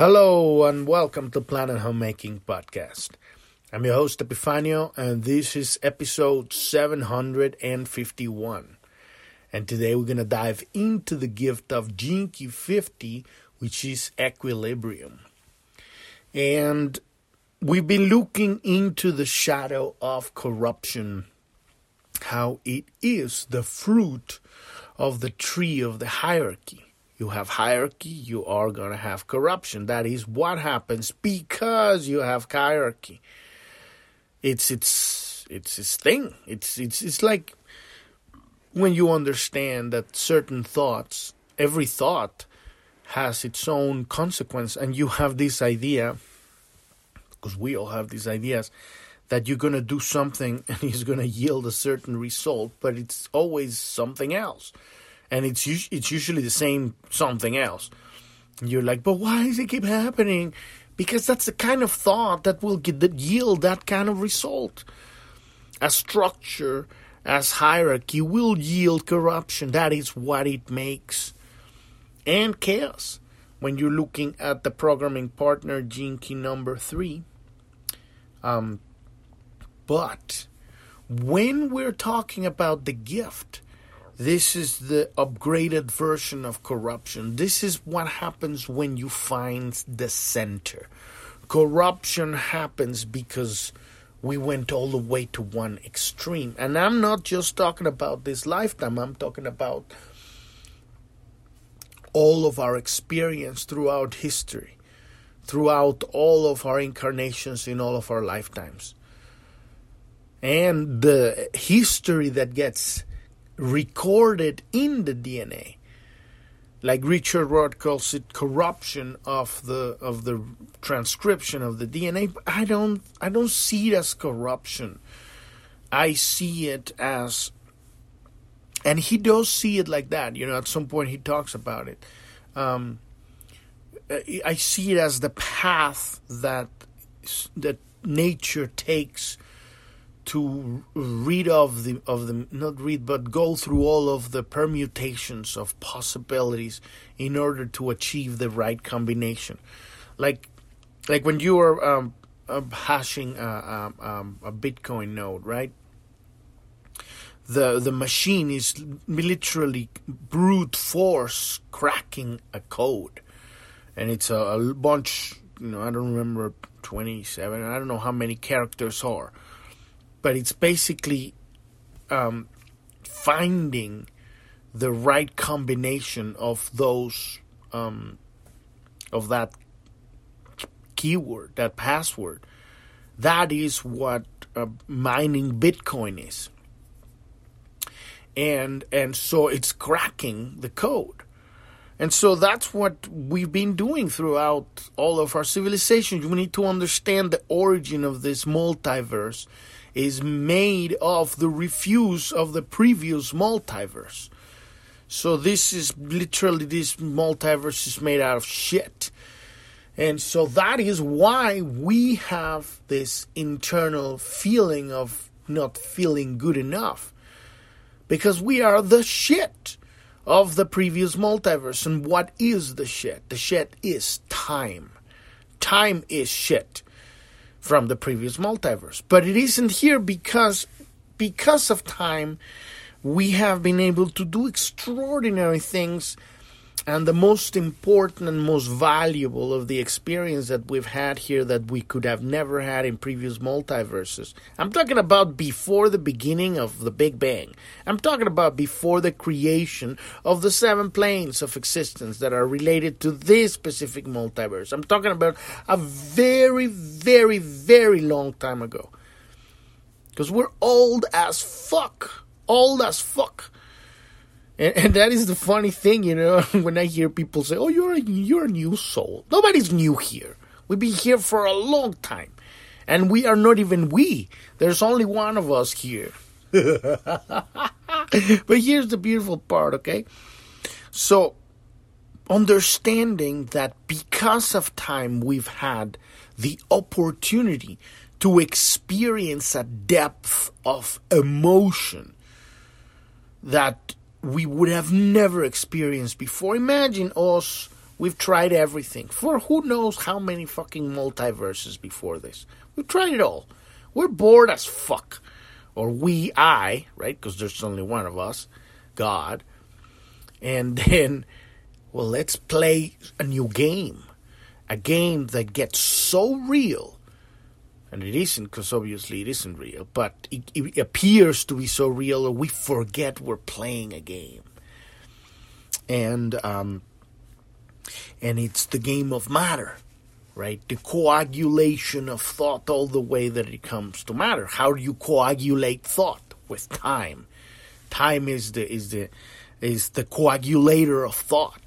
Hello and welcome to Planet Homemaking Podcast. I'm your host Epifanio and this is episode 751. And today we're going to dive into the gift of Key 50, which is equilibrium. And we've been looking into the shadow of corruption, how it is the fruit of the tree of the hierarchy you have hierarchy, you are going to have corruption. That is what happens because you have hierarchy. It's it's it's this thing. It's it's it's like when you understand that certain thoughts, every thought has its own consequence and you have this idea because we all have these ideas that you're going to do something and it's going to yield a certain result, but it's always something else and it's it's usually the same something else. you're like, but why does it keep happening? Because that's the kind of thought that will get, that yield that kind of result. A structure as hierarchy will yield corruption. That is what it makes, and chaos. When you're looking at the programming partner gene key number three, um, but when we're talking about the gift this is the upgraded version of corruption. This is what happens when you find the center. Corruption happens because we went all the way to one extreme. And I'm not just talking about this lifetime, I'm talking about all of our experience throughout history, throughout all of our incarnations in all of our lifetimes. And the history that gets recorded in the DNA. Like Richard Rudd calls it corruption of the of the transcription of the DNA. I don't I don't see it as corruption. I see it as and he does see it like that. You know, at some point he talks about it. Um, I see it as the path that that nature takes to read of the of the not read but go through all of the permutations of possibilities in order to achieve the right combination. Like like when you are um, uh, hashing a, a, um, a bitcoin node right? The the machine is literally brute force cracking a code. And it's a, a bunch you know i don't remember 27 i don't know how many characters are but it's basically um, finding the right combination of those um, of that keyword, that password. That is what uh, mining Bitcoin is, and and so it's cracking the code. And so that's what we've been doing throughout all of our civilizations. We need to understand the origin of this multiverse is made of the refuse of the previous multiverse. So this is literally this multiverse is made out of shit. And so that is why we have this internal feeling of not feeling good enough. Because we are the shit of the previous multiverse. And what is the shit? The shit is time. Time is shit from the previous multiverse. But it isn't here because because of time we have been able to do extraordinary things and the most important and most valuable of the experience that we've had here that we could have never had in previous multiverses. I'm talking about before the beginning of the Big Bang. I'm talking about before the creation of the seven planes of existence that are related to this specific multiverse. I'm talking about a very, very, very long time ago. Because we're old as fuck. Old as fuck and, and that is the funny thing, you know, when I hear people say, "Oh, you're a, you're a new soul." Nobody's new here. We've been here for a long time, and we are not even we. There's only one of us here. but here's the beautiful part, okay? So, understanding that because of time, we've had the opportunity to experience a depth of emotion that we would have never experienced before. Imagine us We've tried everything for who knows how many fucking multiverses before this. We've tried it all. We're bored as fuck. Or we, I, right? Because there's only one of us, God. And then, well, let's play a new game. A game that gets so real. And it isn't, because obviously it isn't real, but it, it appears to be so real, or we forget we're playing a game. And um, and it's the game of matter, right? The coagulation of thought all the way that it comes to matter. How do you coagulate thought with time? Time is the is the is the coagulator of thought.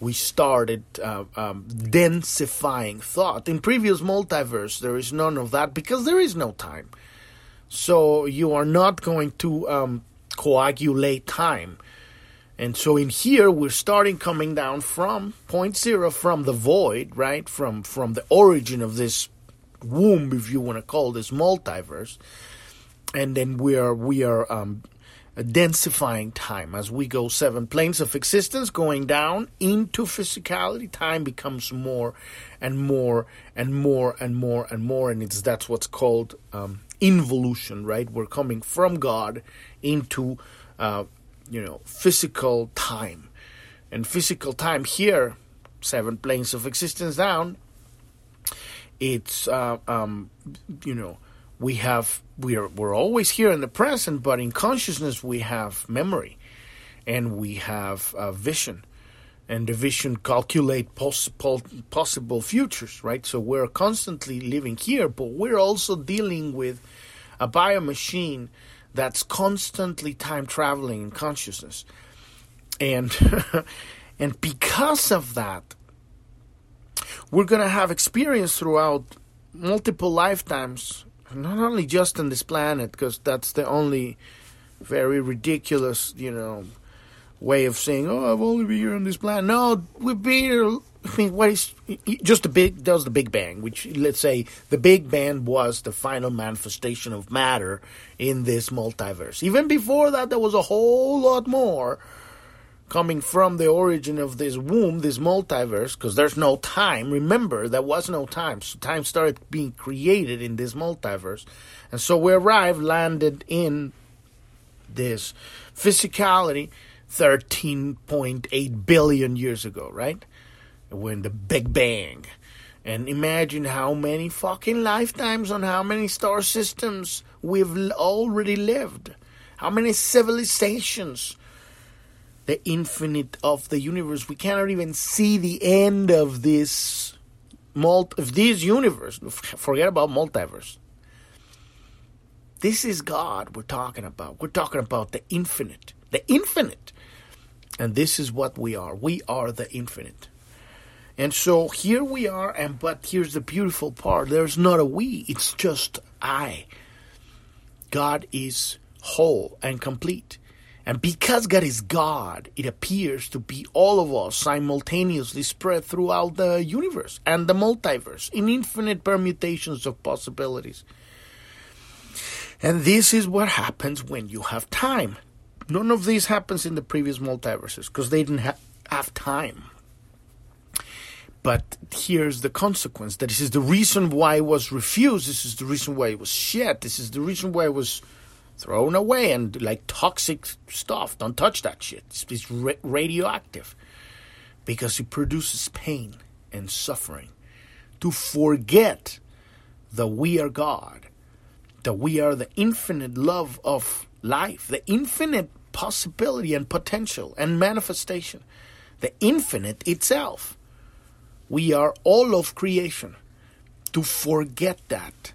We started uh, um, densifying thought. In previous multiverse, there is none of that because there is no time. So you are not going to um, coagulate time and so in here, we're starting coming down from point zero, from the void, right? From from the origin of this womb, if you want to call this multiverse. And then we are we are um, densifying time as we go seven planes of existence, going down into physicality. Time becomes more and more and more and more and more, and it's that's what's called um, involution, right? We're coming from God into uh, you know, physical time. And physical time here, seven planes of existence down, it's, uh, um, you know, we have, we are, we're always here in the present, but in consciousness we have memory and we have uh, vision. And the vision calculate possible possible futures, right? So we're constantly living here, but we're also dealing with a biomachine that's constantly time traveling in consciousness. And and because of that, we're to have experience throughout multiple lifetimes, not only just on this planet, because that's the only very ridiculous, you know, way of saying, "Oh, I've only been here on this planet." No, we've been here I mean, what is just the big does the Big Bang, which let's say the Big Bang was the final manifestation of matter in this multiverse. Even before that, there was a whole lot more coming from the origin of this womb, this multiverse, because there's no time. Remember, there was no time. So time started being created in this multiverse. And so we arrived, landed in this physicality 13.8 billion years ago, right? when the Big Bang. And imagine how many fucking lifetimes on how many star systems we've already lived. How many civilizations. The infinite of the universe. We cannot even see the end of this multi- of this universe. Forget about multiverse. This is God we're talking about. We're talking about the infinite. The infinite. And this is what we are. We are the infinite. And so here we are, and but here's the beautiful part there's not a we, it's just I. God is whole and complete. And because God is God, it appears to be all of us simultaneously spread throughout the universe and the multiverse in infinite permutations of possibilities. And this is what happens when you have time. None of this happens in the previous multiverses because they didn't ha- have time. But here's the consequence that this is the reason why it was refused. This is the reason why it was shed. This is the reason why it was thrown away and like toxic stuff. Don't touch that shit. It's, it's ra- radioactive because it produces pain and suffering. To forget that we are God, that we are the infinite love of life, the infinite possibility and potential and manifestation, the infinite itself we are all of creation. To forget that.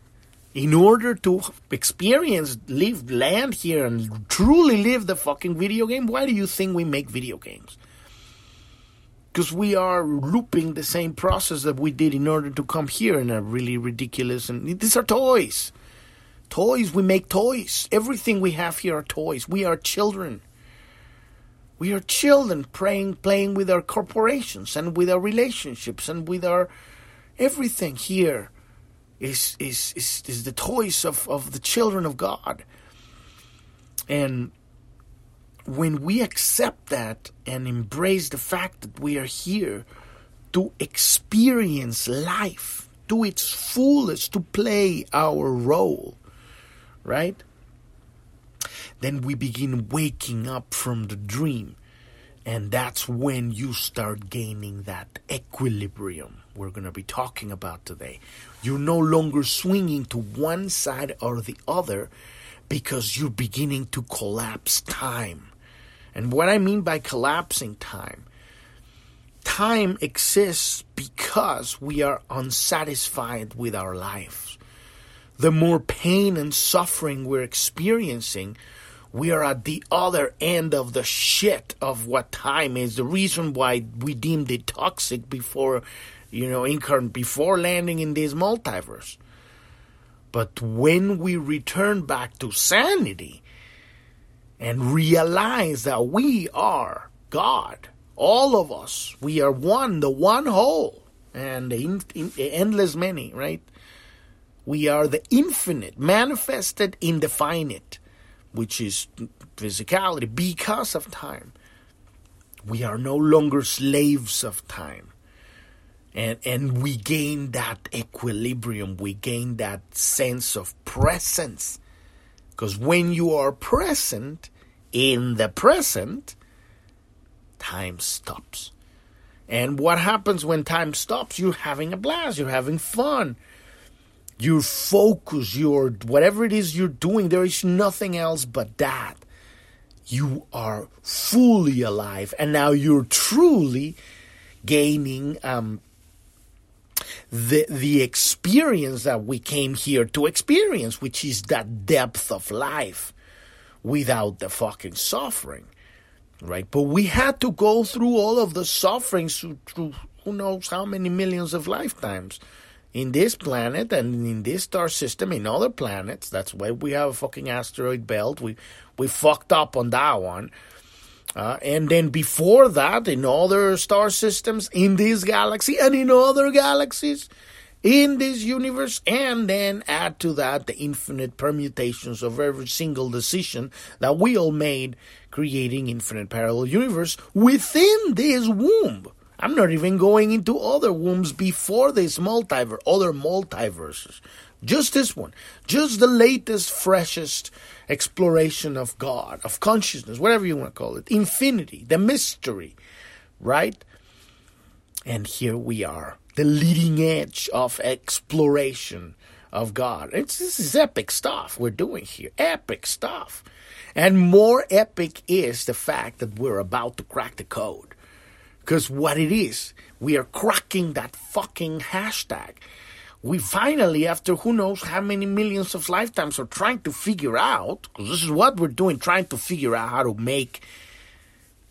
In order to experience, live, land here, and truly live the fucking video game, why do you think we make video games? Because we are looping the same process that we did in order to come here in a really ridiculous and these are toys. Toys, we make toys. Everything we have here are toys. We are children. We are children playing, playing with our corporations and with our relationships and with our everything here is is is, is the toys of, of the children of God. And when we accept that and embrace the fact that we are here to experience life to its fullest, to play our role, right? Then we begin waking up from the dream. And that's when you start gaining that equilibrium we're going to be talking about today. You're no longer swinging to one side or the other because you're beginning to collapse time. And what I mean by collapsing time, time exists because we are unsatisfied with our lives. The more pain and suffering we're experiencing, we are at the other end of the shit of what time is. The reason why we deemed it toxic before, you know, incarnate before landing in this multiverse. But when we return back to sanity and realize that we are God, all of us, we are one, the one whole, and the, in, in, the endless many, right? We are the infinite, manifested in the finite, which is physicality, because of time. We are no longer slaves of time. And and we gain that equilibrium. We gain that sense of presence. Because when you are present in the present time stops. And what happens when time stops? You're having a blast. You're having fun you're your whatever it is you're doing there is nothing else but that you are fully alive and now you're truly gaining um, the the experience that we came here to experience, which is that depth of life without the fucking suffering. Right? But we had to go through all of the sufferings through, through who knows how many millions of lifetimes in this planet and in this star system, in other planets. That's why we have a fucking asteroid belt. We we fucked up on that one. Uh, and then before that, in other star systems, in this galaxy, and in other galaxies, in this universe, and then add to that the infinite permutations of every single decision that we all made, creating infinite parallel universe within this womb. I'm not even going into other wombs before this multiverse, other multiverses. Just this one. Just the latest, freshest exploration of God, of consciousness, whatever you want to call it. Infinity, the mystery, right? And here we are, the leading edge of exploration of God. It's, this is epic stuff we're doing here. Epic stuff. And more epic is the fact that we're about to crack the code. Because what it is, we are cracking that fucking hashtag we finally, after who knows how many millions of lifetimes, are trying to figure out, because this is what we're doing, trying to figure out how to make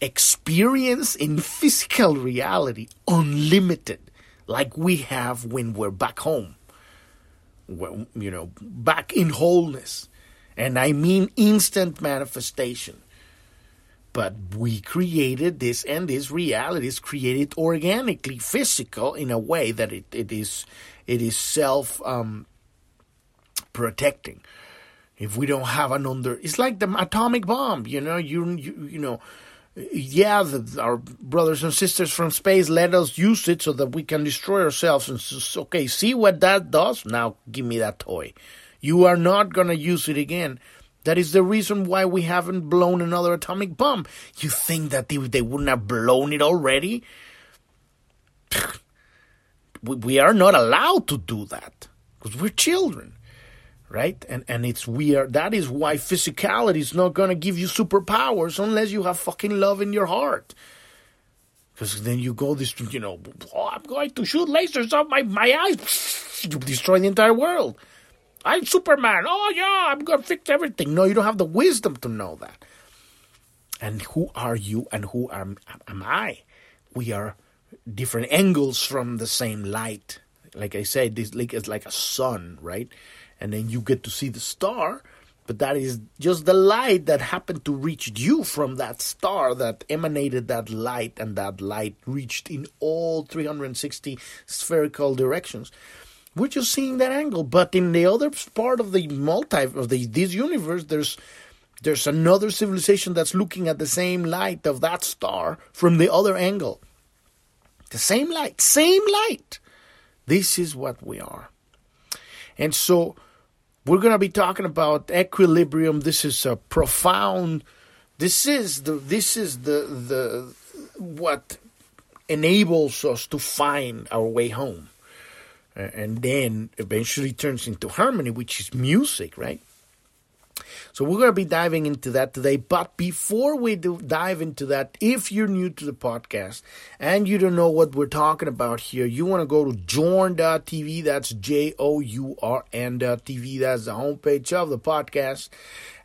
experience in physical reality unlimited, like we have when we're back home. Well, you know, back in wholeness. And I mean instant manifestation. But we created this, and this reality is created organically, physical, in a way that it, it is it is self um, protecting. If we don't have an under, it's like the atomic bomb. You know, you you, you know, yeah, the, our brothers and sisters from space let us use it so that we can destroy ourselves. And so, okay, see what that does. Now give me that toy. You are not gonna use it again. That is the reason why we haven't blown another atomic bomb. You think that they, they wouldn't have blown it already? we, we are not allowed to do that because we're children right and and it's weird that is why physicality is not to give you superpowers unless you have fucking love in your heart because then you go this you know oh, i'm going to shoot lasers off my my eyes you destroy the entire world i'm superman oh yeah i'm going to fix everything no you don't have the wisdom to know that and who are you and who am, am i we are different angles from the same light. Like I said, this lake is like a sun, right? And then you get to see the star, but that is just the light that happened to reach you from that star that emanated that light, and that light reached in all 360 spherical directions. We're just seeing that angle, but in the other part of the multi of the this universe, there's there's another civilization that's looking at the same light of that star from the other angle The same light, same light. This is what we are. And so we're going to be talking about equilibrium. This is a profound this is the this is the the what enables us to find our way home. And then eventually turns into harmony, which is music, right? So we're going to be diving into that today. But before we do dive into that, if you're new to the podcast and you don't know what we're talking about here, you want to go to journ.tv. That's J O U R N.tv. That's the homepage of the podcast.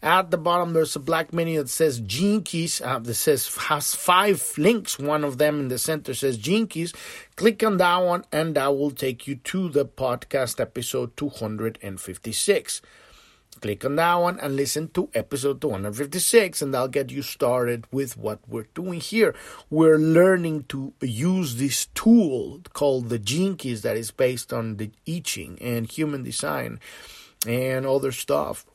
At the bottom, there's a black menu that says Keys. Uh, that says has five links. One of them in the center says Keys. Click on that one, and that will take you to the podcast episode 256. Click on that one and listen to episode 256, and i'll get you started with what we're doing here. We're learning to use this tool called the Gene Keys that is based on the I Ching and human design and other stuff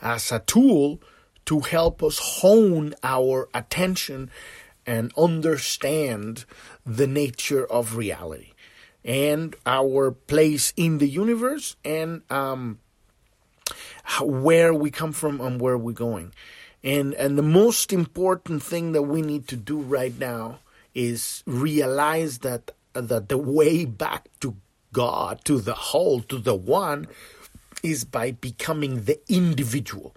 as a tool to help us hone our attention and understand the nature of reality and our place in the universe and um, where we come from and where we're going. And and the most important thing that we need to do right now is realize that that the way back to God, to the whole, to the one, is by becoming the individual,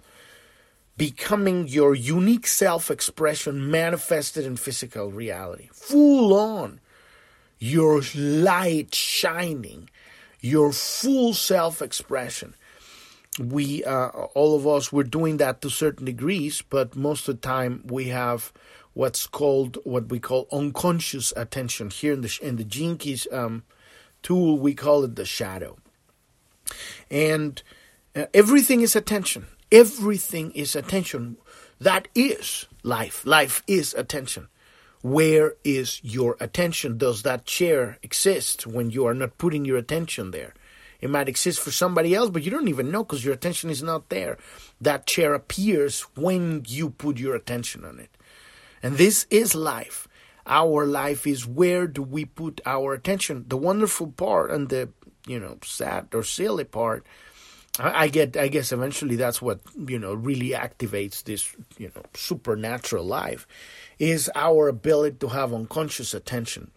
becoming your unique self expression manifested in physical reality, full on, your light shining, your full self expression we uh, all of us we're doing that to certain degrees but most of the time we have what's called what we call unconscious attention. Here in the in the keys um, tool we call it the shadow. And uh, everything is attention. Everything is attention. That is life. Life is attention. Where is your attention? Does that chair exist when you are not putting your attention there it might exist for somebody else, but you don't even know because your attention is not there. That chair appears when you put your attention on it. And this is life. Our life is where do we put our attention? The wonderful part and the, you know, sad or silly part. I, get, I guess eventually that's what, you know, really activates this, you know, supernatural life is our ability to have unconscious attention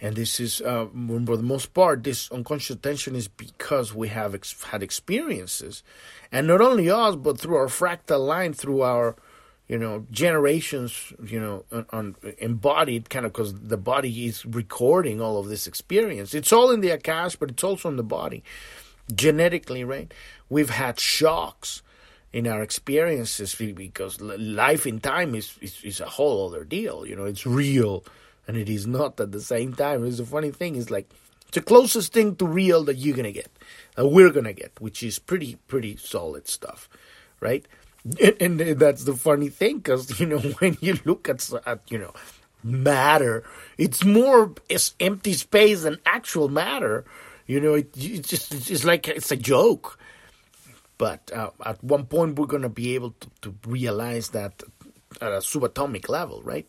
and this is uh, for the most part this unconscious tension is because we have ex- had experiences. And not only us but through our fractal line through our you know generations you know on, on embodied kind of because the body is recording all of this experience. It's all in the akash but it's also in the body. Genetically right? We've had shocks in our experiences because life in time is, is, is a whole other deal you know? It's real and it is not at the same time. It's a funny thing. It's like it's the closest thing to real that you're gonna get, that we're gonna get, which is pretty pretty solid stuff, right? And, and that's the funny thing, because you know when you look at, at you know matter, it's more it's empty space than actual matter. You know, it, it's just it's like it's a joke. But uh, at one point, we're to be able to, to realize that at a subatomic level, right?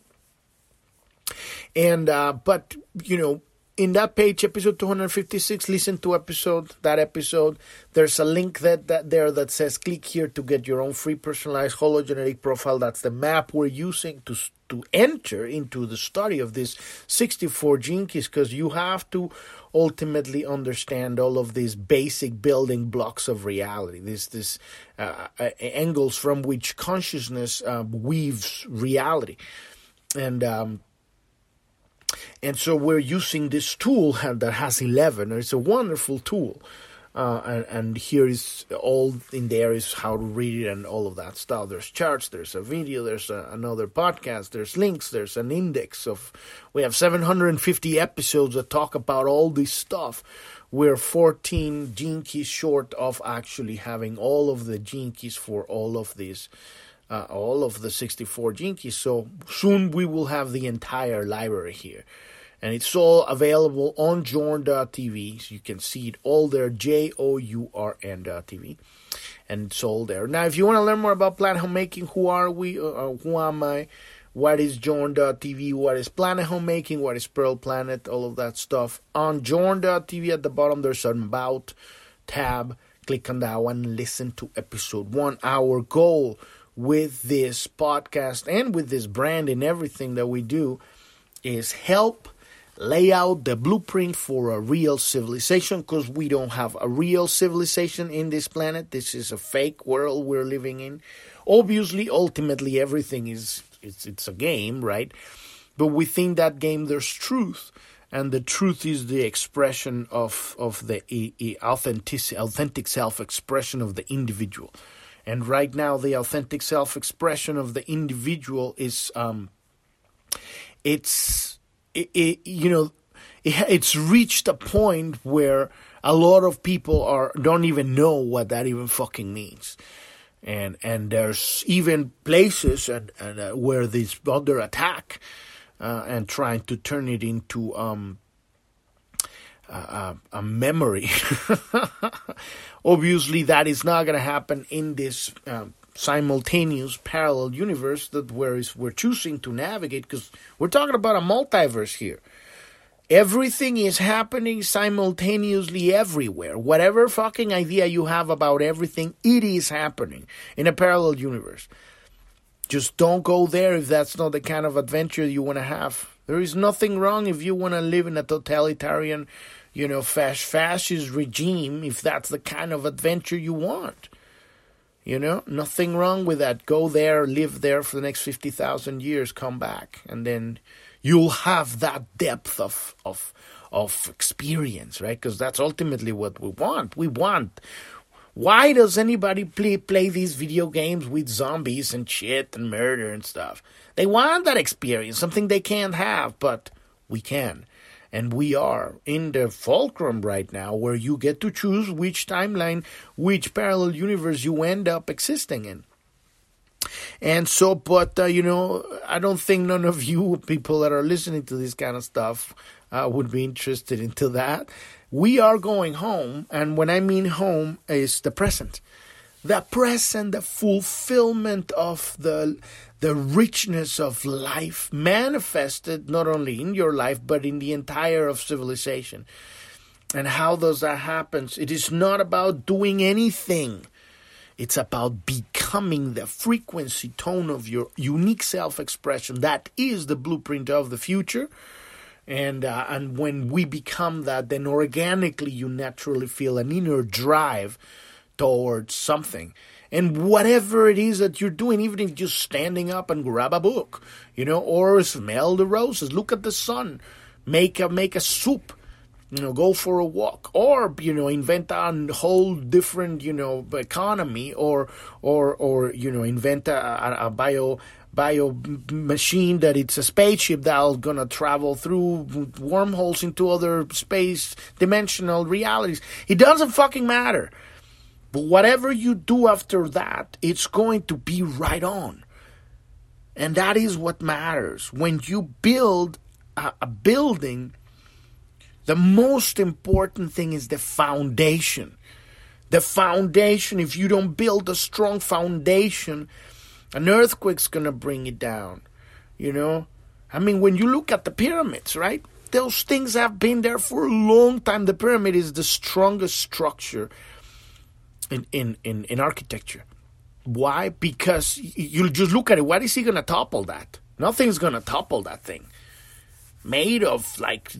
And uh, but you know, in that page, episode 256, listen to episode that episode. There's a link that, that there that says click here to get your own free personalized hologenetic profile. That's the map we're using to to enter into the study of this 64 gene keys because you have to ultimately understand all of these basic building blocks of reality. This this uh, uh, angles from which consciousness uh, weaves reality, and um, and so we're using this tool that has 11. and It's a wonderful tool. Uh, and, and, here is all in there is how to read it and all of that stuff. There's charts, there's a video, there's a, another podcast, there's links, there's an index of. We have 750 episodes that talk about all this stuff. We're 14 gene keys short of actually having all of the gene keys for all of these uh, all of the 64 gene keys. So soon we will have the entire library here. And it's all available on journ.tv. So you can see it all there, J O U R N.tv. And it's all there. Now, if you want to learn more about Planet Homemaking, who are we? Uh, uh, who am I? what is Journ.tv, what is Planet Homemaking, what is Pearl Planet, all of that stuff. On Journ.tv at the bottom, there's an About tab. Click on that one, listen to episode one. Our goal with this podcast and with this brand and everything that we do is help lay out the blueprint for a real civilization because we don't have a real civilization in this planet. This is a fake world we're living in. Obviously, ultimately, everything is it's it's a game, right? But within that game, there's truth, and the truth is the expression of of the authentic authentic self expression of the individual. And right now, the authentic self expression of the individual is um, it's it, it, you know it, it's reached a point where a lot of people are don't even know what that even fucking means. And and there's even places and, and uh, where this under attack uh, and trying to turn it into um, a, a memory. Obviously, that is not going to happen in this um, simultaneous parallel universe that we're, we're choosing to navigate because we're talking about a multiverse here. Everything is happening simultaneously everywhere. Whatever fucking idea you have about everything, it is happening in a parallel universe. Just don't go there if that's not the kind of adventure you want to have. There is nothing wrong if you want to live in a totalitarian, you know, fascist regime, if that's the kind of adventure you want. You know, nothing wrong with that. Go there, live there for the next 50,000 years, come back, and then you'll have that depth of of of experience, right? Because that's ultimately what we want. We want. Why does anybody play play these video games with zombies and shit and murder and stuff? They want that experience, something they can't have, but we can. And we are in the fulcrum right now where you get to choose which timeline, which parallel universe you end up existing in. And so, but uh, you know, I don't think none of you people that are listening to this kind of stuff uh, would be interested into that. We are going home, and when I mean home, is the present, the present, the fulfillment of the the richness of life manifested not only in your life but in the entire of civilization. And how does that happen? It is not about doing anything it's about becoming the frequency tone of your unique self expression. That is the blueprint of the future. And, uh, and when we become that, then organically you naturally feel an inner drive towards something. And whatever it is that you're doing, even if just standing up and grab a book, you know, or smell the roses, look at the sun, make a make a soup, you know, go for a walk, or you know, invent a whole different you know economy, or or or you know, invent a, a bio bio machine that it's a spaceship that's gonna travel through wormholes into other space dimensional realities. It doesn't fucking matter. But whatever you do after that, it's going to be right on. And that is what matters. When you build a, a building the most important thing is the foundation. The foundation, if you don't build a strong foundation, an earthquake's going to bring it down. You know? I mean, when you look at the pyramids, right? Those things have been there for a long time. The pyramid is the strongest structure in, in, in, in architecture. Why? Because you just look at it. What is he going to topple that? Nothing's going to topple that thing made of like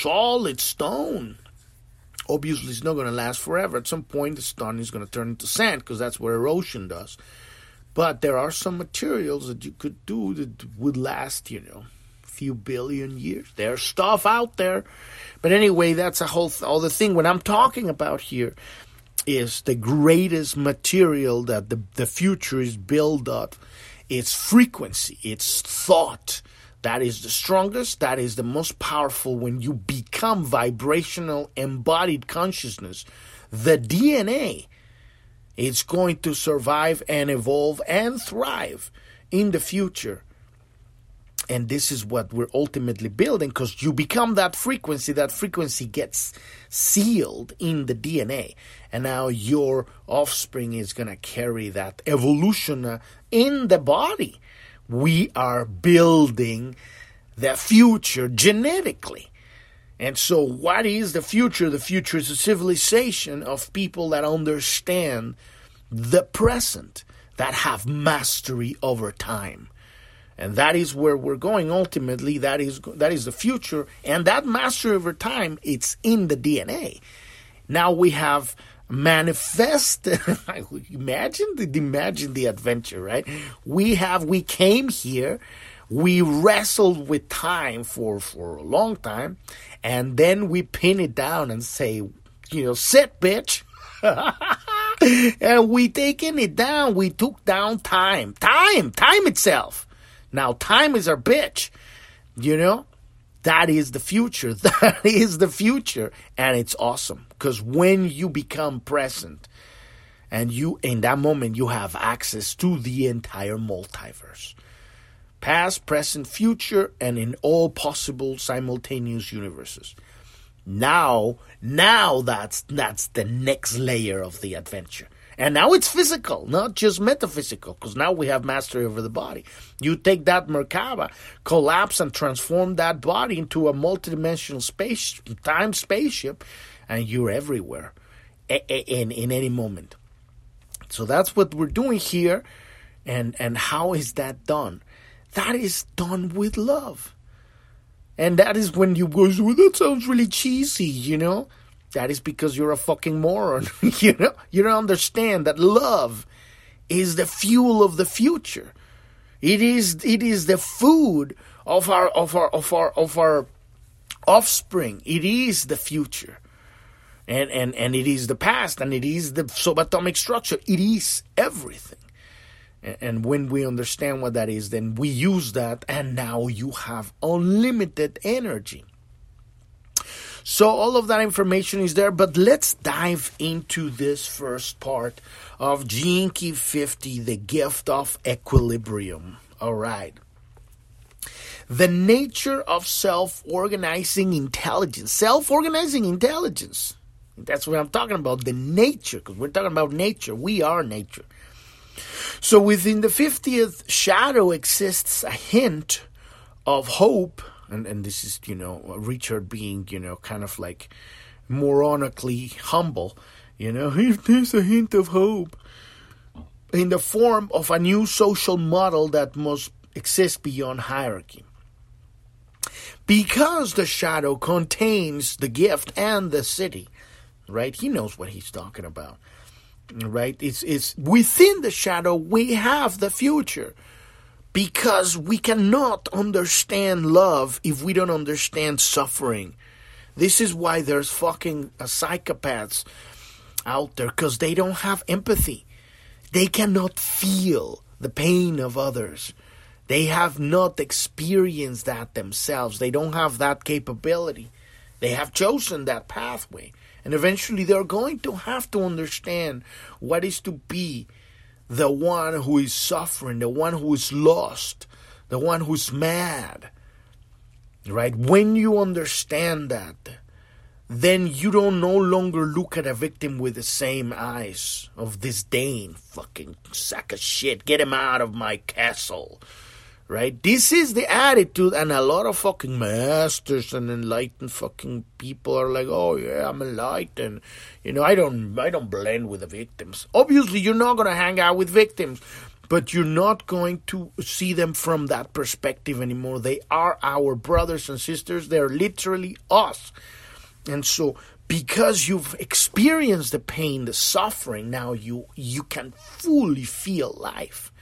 solid stone. Obviously, it's not going to last forever. At some point, the stone is going to turn into sand because that's what erosion does. But there are some materials that you could do that would last, you know, a few billion years. There's stuff out there. But anyway, that's a whole th- thing. What I'm talking about here is the greatest material that the, the future is built of. It's frequency, it's thought, that is the strongest, that is the most powerful when you become vibrational embodied consciousness. The DNA is going to survive and evolve and thrive in the future. And this is what we're ultimately building because you become that frequency, that frequency gets sealed in the DNA. And now your offspring is going to carry that evolution uh, in the body we are building the future genetically. And so, what is the future? The future is a civilization of people that understand the present, that have mastery over time. And that is where we're going ultimately. That is, that is the future. And that mastery over time, it's in the DNA. Now we have manifest imagine the imagine the adventure right? We have we came here. We wrestled with time for for a long time. And then we pin it down and say you know sit bitch. And we taking it down. We took down time. Time time itself now time is our bitch you know? That is the future. That is the future. And it's awesome because when you become present and you in that moment you have access to the entire multiverse. Past present future and in all possible simultaneous universes. Now now that's that's the next layer of the adventure and now it's physical, not just metaphysical, because now we have mastery over the body. You take that Merkaba, collapse and transform that body into a multidimensional space, time spaceship, and you're everywhere in, in any moment. So that's what we're doing here. And, and how is that done? That is done with love. And that is when you go, well, that sounds really cheesy, you know? That is because you're a fucking moron. you know, you don't understand that love is the fuel of the future. It is it is the food of our of our of our of our offspring. It is the future. And and and it is the past and it is the subatomic structure. It is everything. And, and when we understand what that is, then we use that and now you have unlimited energy. So all of that information is there, but let's dive into this first part of Key 50, the gift of equilibrium. All right. The nature of self organizing intelligence. Self organizing intelligence. That's what I'm talking about. The nature, because we're talking about nature. We are nature. So within the 50th shadow exists a hint of hope and and this is you know Richard being you know kind of like moronically humble, you know, there's a hint of hope in the form of a new social model that must exist beyond hierarchy. Because the shadow contains the gift and the siddhi, right? He knows what he's talking about. Right? It's it's within the shadow we have the future because we cannot understand love if we don't understand suffering. This is why there's fucking uh, psychopaths out there because they don't have empathy. They cannot feel the pain of others. They have not experienced that themselves. They don't have that capability. They have chosen that pathway. And eventually they're going to have to understand what is to be the one who is suffering, the one who is lost, the one who's mad. Right? When you understand that, then you don't no longer look at a victim with the same eyes of disdain. Fucking sack of shit. Get him out of my castle right? This is the attitude, and a lot of fucking masters and enlightened fucking people are like, "Oh yeah, I'm enlightened." You know, I don't, I don't blend with the victims. Obviously, you're not gonna hang out with victims, but you're not going to see them from that perspective anymore. They are our brothers and sisters. They're literally us, and so. Because you've experienced the pain, the suffering, now you you can fully feel life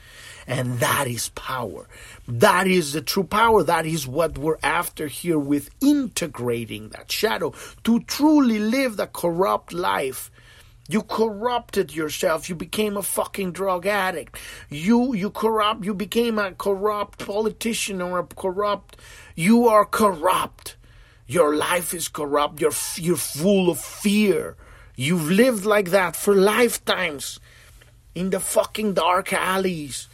and that is power. That is the true power. That is what we're after here with integrating that shadow to truly live the corrupt life. You corrupted yourself. You became a fucking drug addict. You you corrupt. You became a corrupt politician or a corrupt. You are corrupt. Your life is corrupt. You're you're full of fear. You've lived like that for lifetimes in the fucking dark alleys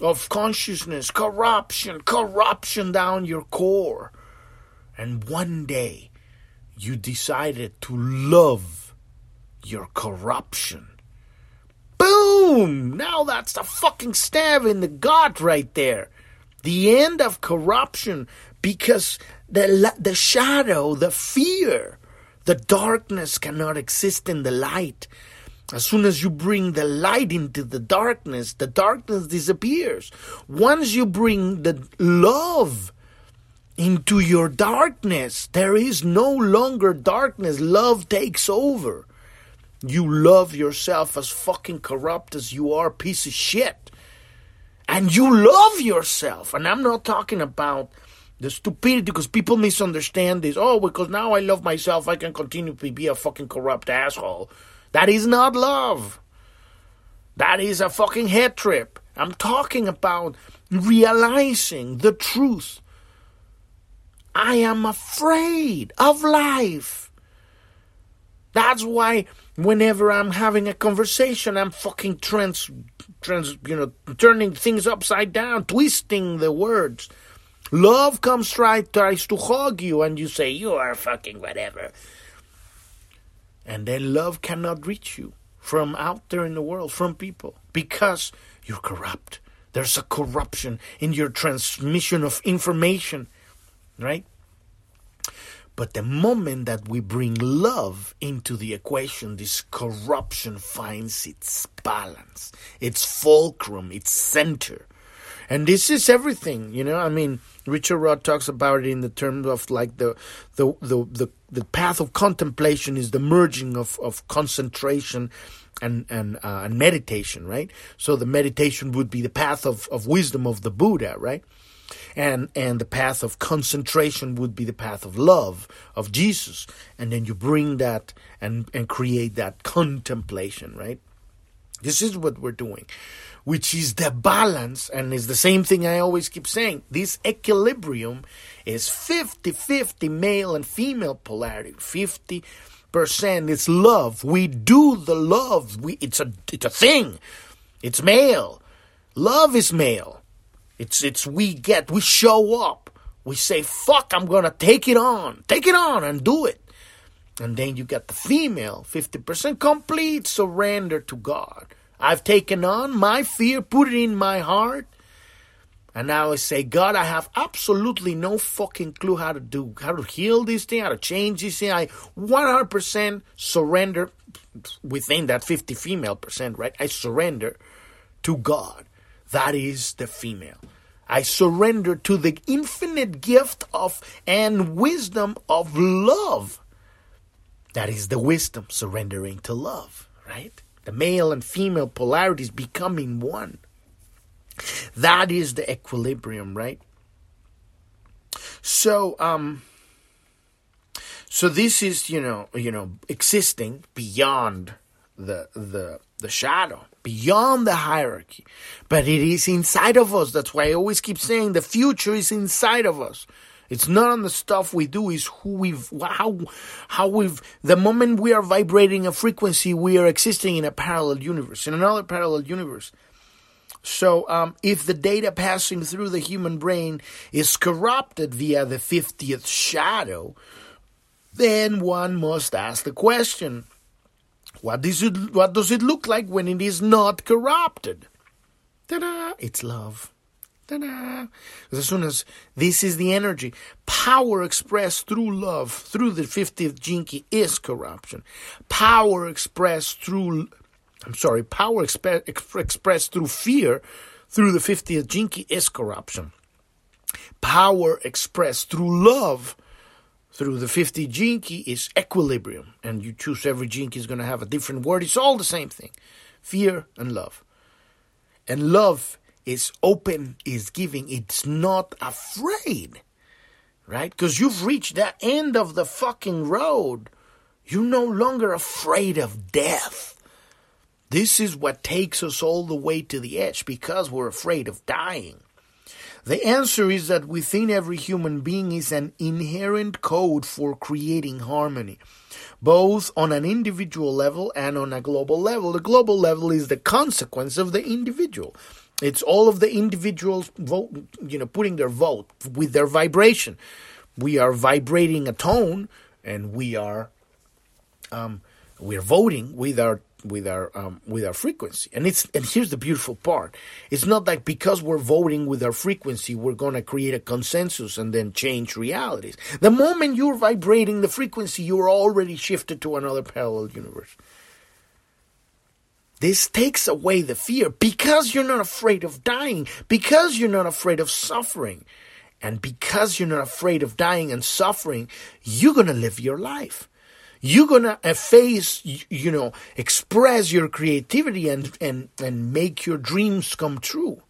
of consciousness, corruption, corruption down your core. And one day you decided to love your corruption. Boom! Now that's the fucking stab in the gut right there. the end of corruption, because the, the shadow, the fear, the darkness cannot exist in the light. As soon as you bring the light into the darkness, the darkness disappears. Once you bring the love into your darkness, there is no longer darkness. Love takes over. You love yourself as fucking corrupt as you are, piece of shit. And you love yourself. And I'm not talking about the stupidity because people misunderstand this. Oh, because now I love myself, I can continue to be a fucking corrupt asshole. That is not love. That is a fucking head trip. I'm talking about realizing the truth. I am afraid of life. That's why whenever I'm having a conversation, I'm fucking trans, trans, you know, turning things upside down, twisting the words. Love comes right, tries to hug you, and you say, You are fucking whatever. And then love cannot reach you from out there in the world, from people, because you're corrupt. There's a corruption in your transmission of information, right? But the moment that we bring love into the equation, this corruption finds its balance, its fulcrum, its center. And this is everything, you know. I mean, Richard Rudd talks about it in the terms of like the the the the, the path of contemplation is the merging of, of concentration and and uh, and meditation, right? So the meditation would be the path of, of wisdom of the Buddha, right? And and the path of concentration would be the path of love of Jesus, and then you bring that and and create that contemplation, right? This is what we're doing which is the balance, and it's the same thing I always keep saying. This equilibrium is 50 50 male and female polarity. 50 percent is love. We do the love. We it's a it's a thing. It's male. Love is male. It's it's we get we show up. We say fuck I'm gonna take it on. Take it on and do it. And then you get the female, 50% complete surrender to God. I've taken on my fear, put it in my heart, and now I say, God, I have absolutely no fucking clue how to do, how to heal this thing, how to change this thing. I 100% surrender within that 50 female percent, right? I surrender to God. That is the female. I surrender to the infinite gift of and wisdom of love. That is the wisdom, surrendering to love, right? The male and female polarities becoming one. That is the equilibrium, right? So, um, so this is you know you know existing beyond the the the shadow, beyond the hierarchy, but it is inside of us. That's why I always keep saying the future is inside of us. It's not on the stuff we do, is who we've, how, how we've, the moment we are vibrating a frequency, we are existing in a parallel universe, in another parallel universe. So, um, if the data passing through the human brain is corrupted via the 50th shadow, then one must ask the question what does it, what does it look like when it is not corrupted? Ta da! It's love. As soon as this is the energy, power expressed through love, through the 50th gene key is corruption. Power expressed through, I'm sorry, power exp- expressed through fear, through the 50th gene key is corruption. Power expressed through love, through the 50 gene key is equilibrium. And you choose every key is going to have a different word. It's all the same thing. Fear and love. And love is open, is giving, it's not afraid, right? Because you've reached the end of the fucking road. You're no longer afraid of death. This is what takes us all the way to the edge because we're afraid of dying. The answer is that within every human being is an inherent code for creating harmony, both on an individual level and on a global level. The global level is the consequence of the individual. It's all of the individuals vote, you know, putting their vote with their vibration. We are vibrating a tone, and we are um, We're voting with our with our um, with our frequency, and it's and here's the beautiful part: it's not like because we're voting with our frequency, we're gonna create a consensus and then change realities. The moment you're vibrating the frequency, you're already shifted to another parallel universe. This takes away the fear because you're not afraid of dying, because you're not afraid of suffering. And because you're not afraid of dying and suffering, you're going to live your life. You're going to uh, face, you know, express your creativity and, and, and make your dreams come true.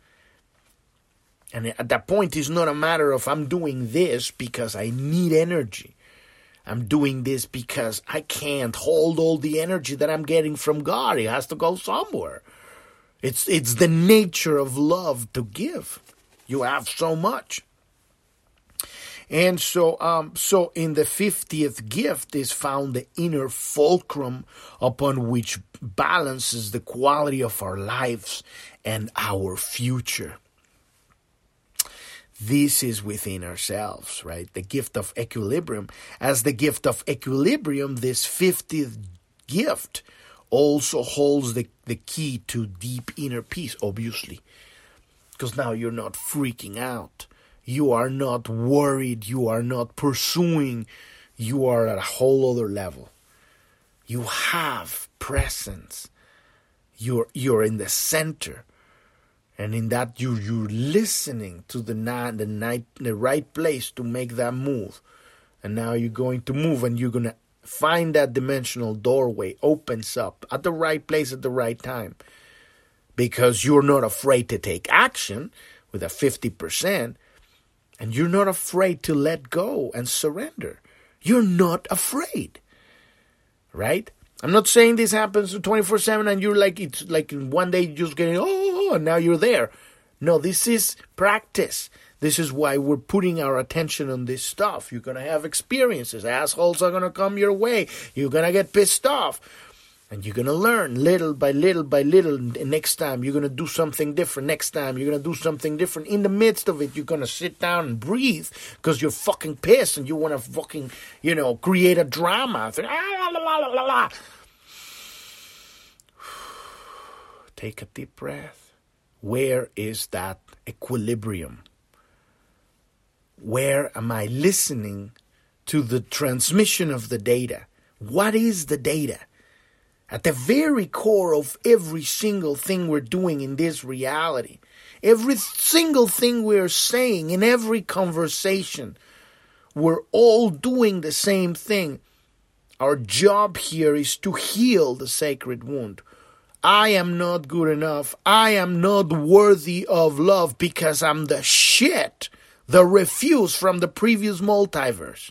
And at that point, it's not a matter of I'm doing this because I need energy. I'm doing this because I can't hold all the energy that I'm getting from God. It has to go somewhere. It's it's the nature of love to give. You have so much. And so, um, so in the 50th gift is found the inner fulcrum upon which balances the quality of our lives and our future. This is within ourselves, right? The gift of equilibrium. As the gift of equilibrium, this 50th gift also holds the, the key to deep inner peace, obviously. Because now you're not freaking out. You are not worried. You are not pursuing. You are at a whole other level. You have presence. You're, you're in the center and in that you you're listening to the night the night the right place to make that move. And now you're going to move and you're going to find that dimensional doorway opens up at the right place at the right time. Because you're not afraid to take action with a 50% and you're not afraid to let go and surrender. You're not afraid. Right i'm not saying this happens 24/7 and you're like it's like one day just getting oh, oh, oh and now you're there. No, this is practice. This is why we're putting our attention on this stuff. You're going to have experiences. Assholes are going to come your way. You're going to get pissed off. And you're going to learn little by little by little. Next time, you're going to do something different. Next time, you're going to do something different. In the midst of it, you're going to sit down and breathe because you're fucking pissed and you want to fucking, you know, create a drama. Take a deep breath. Where is that equilibrium? Where am I listening to the transmission of the data? What is the data? At the very core of every single thing we're doing in this reality, every single thing we're saying in every conversation, we're all doing the same thing. Our job here is to heal the sacred wound. I am not good enough. I am not worthy of love because I'm the shit, the refuse from the previous multiverse.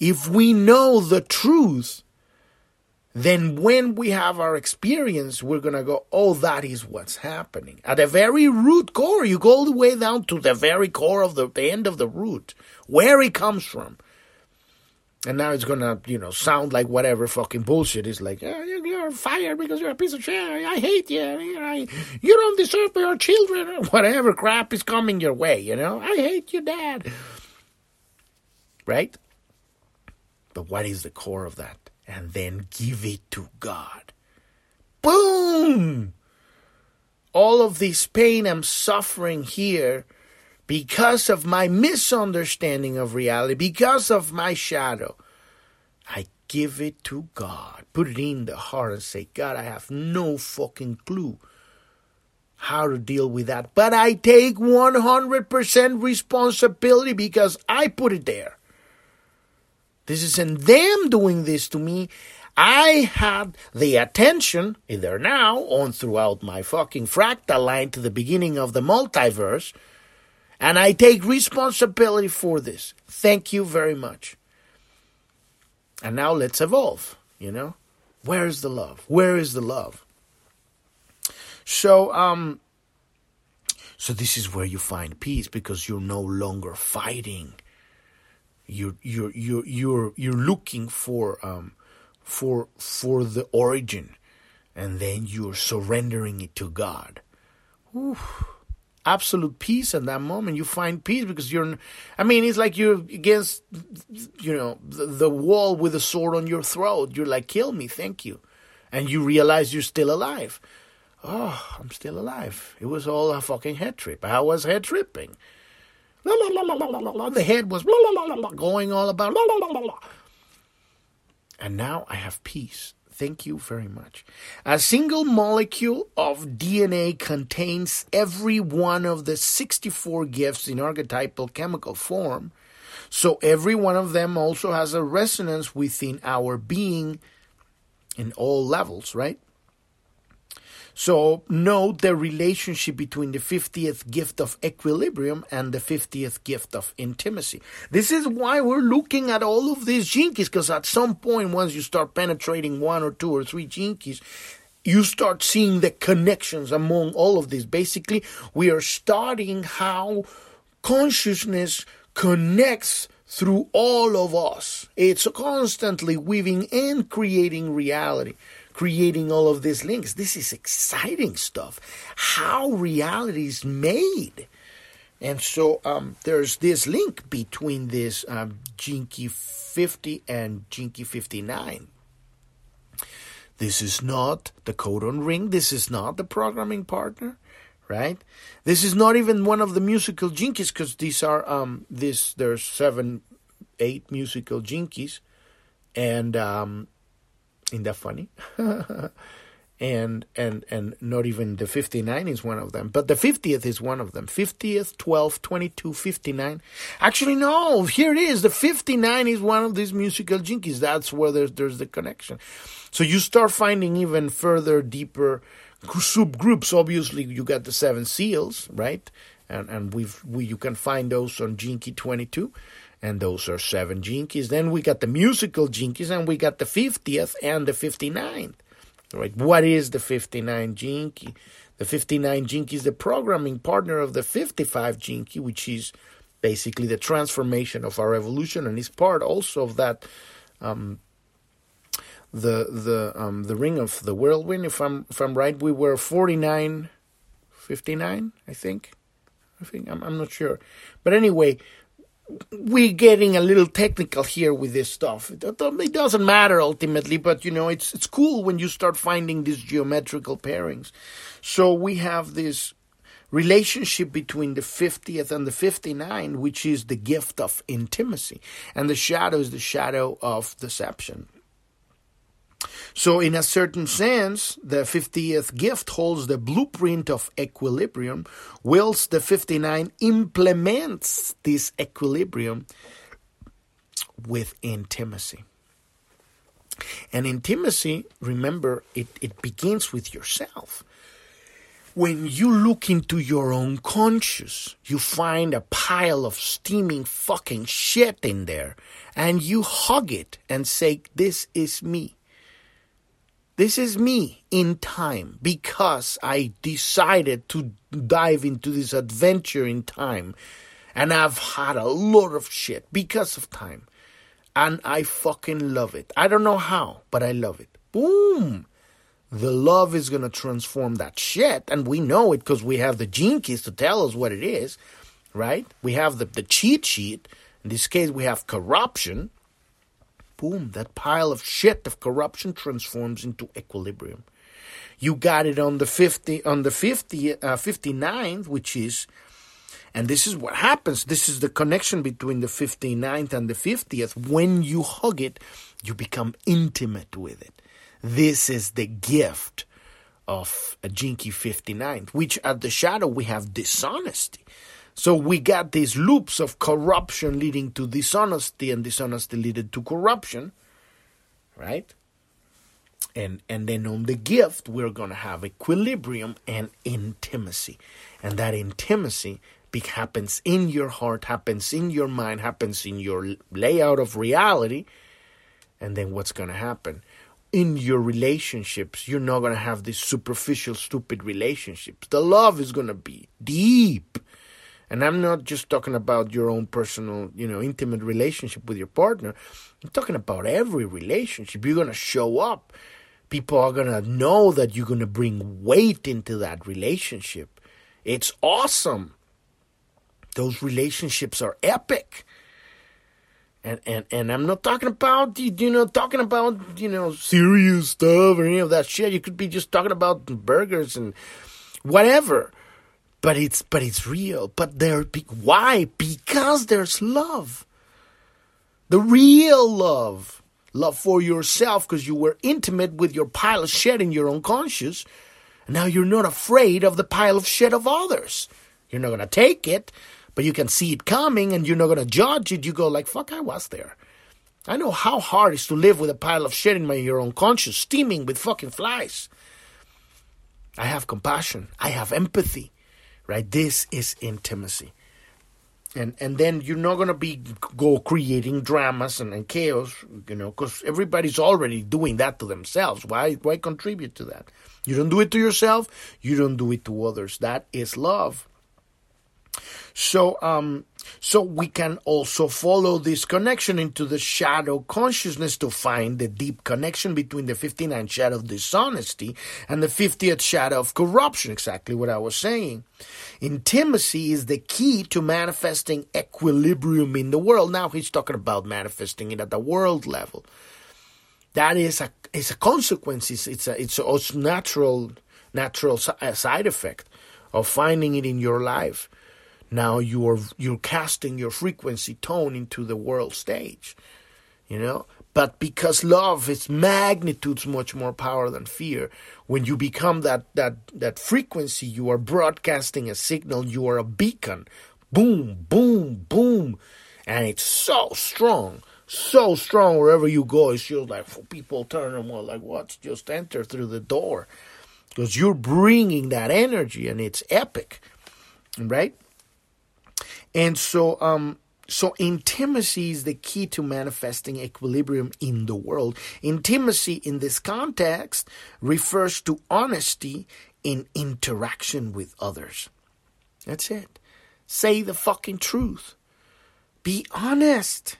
If we know the truth, then when we have our experience, we're going to go, oh, that is what's happening. At the very root core, you go all the way down to the very core of the, the end of the root, where it comes from. And now it's gonna, you know, sound like whatever fucking bullshit. It's like, oh, you're fired because you're a piece of shit. I hate you. I, you don't deserve your children. Whatever crap is coming your way, you know. I hate you, dad. Right? But what is the core of that? And then give it to God. Boom! All of this pain I'm suffering here because of my misunderstanding of reality, because of my shadow, I give it to God. Put it in the heart and say, God, I have no fucking clue how to deal with that. But I take 100% responsibility because I put it there. This isn't them doing this to me. I had the attention, either now or throughout my fucking fractal line to the beginning of the multiverse and I take responsibility for this. Thank you very much. And now let's evolve, you know? Where is the love? Where is the love? So, um, so this is where you find peace because you're no longer fighting. You're you're you're you're you're looking for um for for the origin, and then you're surrendering it to God. Whew. absolute peace at that moment. You find peace because you're, I mean, it's like you're against, you know, the, the wall with a sword on your throat. You're like, kill me, thank you. And you realize you're still alive. Oh, I'm still alive. It was all a fucking head trip. I was head tripping. La, la, la, the head was going all about. And now I have peace. Thank you very much. A single molecule of DNA contains every one of the 64 gifts in archetypal chemical form. So every one of them also has a resonance within our being in all levels, right? So note the relationship between the 50th gift of equilibrium and the 50th gift of intimacy. This is why we're looking at all of these gene keys, because at some point, once you start penetrating one or two or three gene keys, you start seeing the connections among all of these. Basically, we are studying how consciousness connects through all of us. It's constantly weaving and creating reality creating all of these links. This is exciting stuff. How reality is made. And so um, there's this link between this um, Gene Key 50 and Gene Key 59. This is not the codon ring. This is not the programming partner, right? This is not even one of the musical gene keys because these are um this there's seven, eight musical jinkies, and um, isn't that funny? and and and not even the 59 is one of them. But the 50th is one of them. 50th 12 22 59 actually no. Here it is. The 59 is one of these musical gene keys. That's where there's there's the connection. So you start finding even further deeper subgroups. Obviously you got the seven seals right? And and we've we you can find those on gene key 22 and those are seven gene keys. Then we got the musical gene keys, and we got the 50th and the 59th. Right? What is the 59 gene key? The 59 gene key is the programming partner of the 55 gene key, which is basically the transformation of our evolution, and is part also of that. Um, the the um, the ring of the whirlwind. If I'm if I'm right, we were 49, 59, I think. I think I'm I'm not sure, but anyway, we're getting a little technical here with this stuff. It doesn't matter ultimately, but you know, it's it's cool when you start finding these geometrical pairings. So we have this relationship between the 50th and the 59, which is the gift of intimacy, and the shadow is the shadow of deception. So, in a certain sense, the 50th gift holds the blueprint of equilibrium, whilst the 59 implements this equilibrium with intimacy. And intimacy, remember, it, it begins with yourself. When you look into your own conscious, you find a pile of steaming fucking shit in there, and you hug it and say, This is me. This is me in time because I decided to dive into this adventure in time. And I've had a lot of shit because of time. And I fucking love it. I don't know how, but I love it. Boom! The love is going to transform that shit. And we know it because we have the gene keys to tell us what it is, right? We have the, the cheat sheet. In this case, we have corruption boom, that pile of shit of corruption transforms into equilibrium. You got it on the 50, on the 50, uh, 59th, which is, and this is what happens. This is the connection between the 59th and the 50th. When you hug it, you become intimate with it. This is the gift of a Gene Key 59th, which at the shadow we have dishonesty. So we got these loops of corruption leading to dishonesty and dishonesty leading to corruption, right? And and then on the gift we're going to have equilibrium and intimacy. And that intimacy happens in your heart, happens in your mind, happens in your layout of reality. And then what's going to happen? in your relationships, you're not going to have these superficial, stupid relationships. The love is going to be deep. And I'm not just talking about your own personal, you know, intimate relationship with your partner. I'm talking about every relationship. You're going to show up. People are going to know that you're going to bring weight into that relationship. It's awesome. Those relationships are epic. And, and and I'm not talking about you know talking about you know serious stuff or any of that shit. You could be just talking about burgers and whatever. But it's but it's real. But there why? Because there's love. The real love. Love for yourself because you were intimate with your pile of shit in your own conscious. And now you're not afraid of the pile of shit of others. You're not gonna take it but you can see it coming and you're not going to judge it. You go like, fuck, I was there. I know how hard it is to live with a pile of shit in my, your own conscience, steaming with fucking flies. I have compassion. I have empathy, right? This is intimacy. And, and then you're not going to be go creating dramas and, and chaos, you know, because everybody's already doing that to themselves. Why, why contribute to that? You don't do it to yourself. You don't do it to others. That is love. So, um, so we can also follow this connection into the shadow consciousness to find the deep connection between the 59th shadow of dishonesty and the 50th shadow of corruption. Exactly what I was saying. Intimacy is the key to manifesting equilibrium in the world. Now he's talking about manifesting it at the world level. That is a is a consequence. It's, it's a it's a natural natural side effect of finding it in your life now you're you're casting your frequency tone into the world stage you know? But because love is magnitudes much more power than fear when you become that that that frequency you are broadcasting a signal you are a beacon. Boom boom boom. And it's so strong so strong wherever you go it's just like people turn and well like what? Just enter through the door. Because you're bringing that energy and it's epic right and so, um, so intimacy is the key to manifesting equilibrium in the world. Intimacy in this context refers to honesty in interaction with others. That's it. Say the fucking truth. Be honest.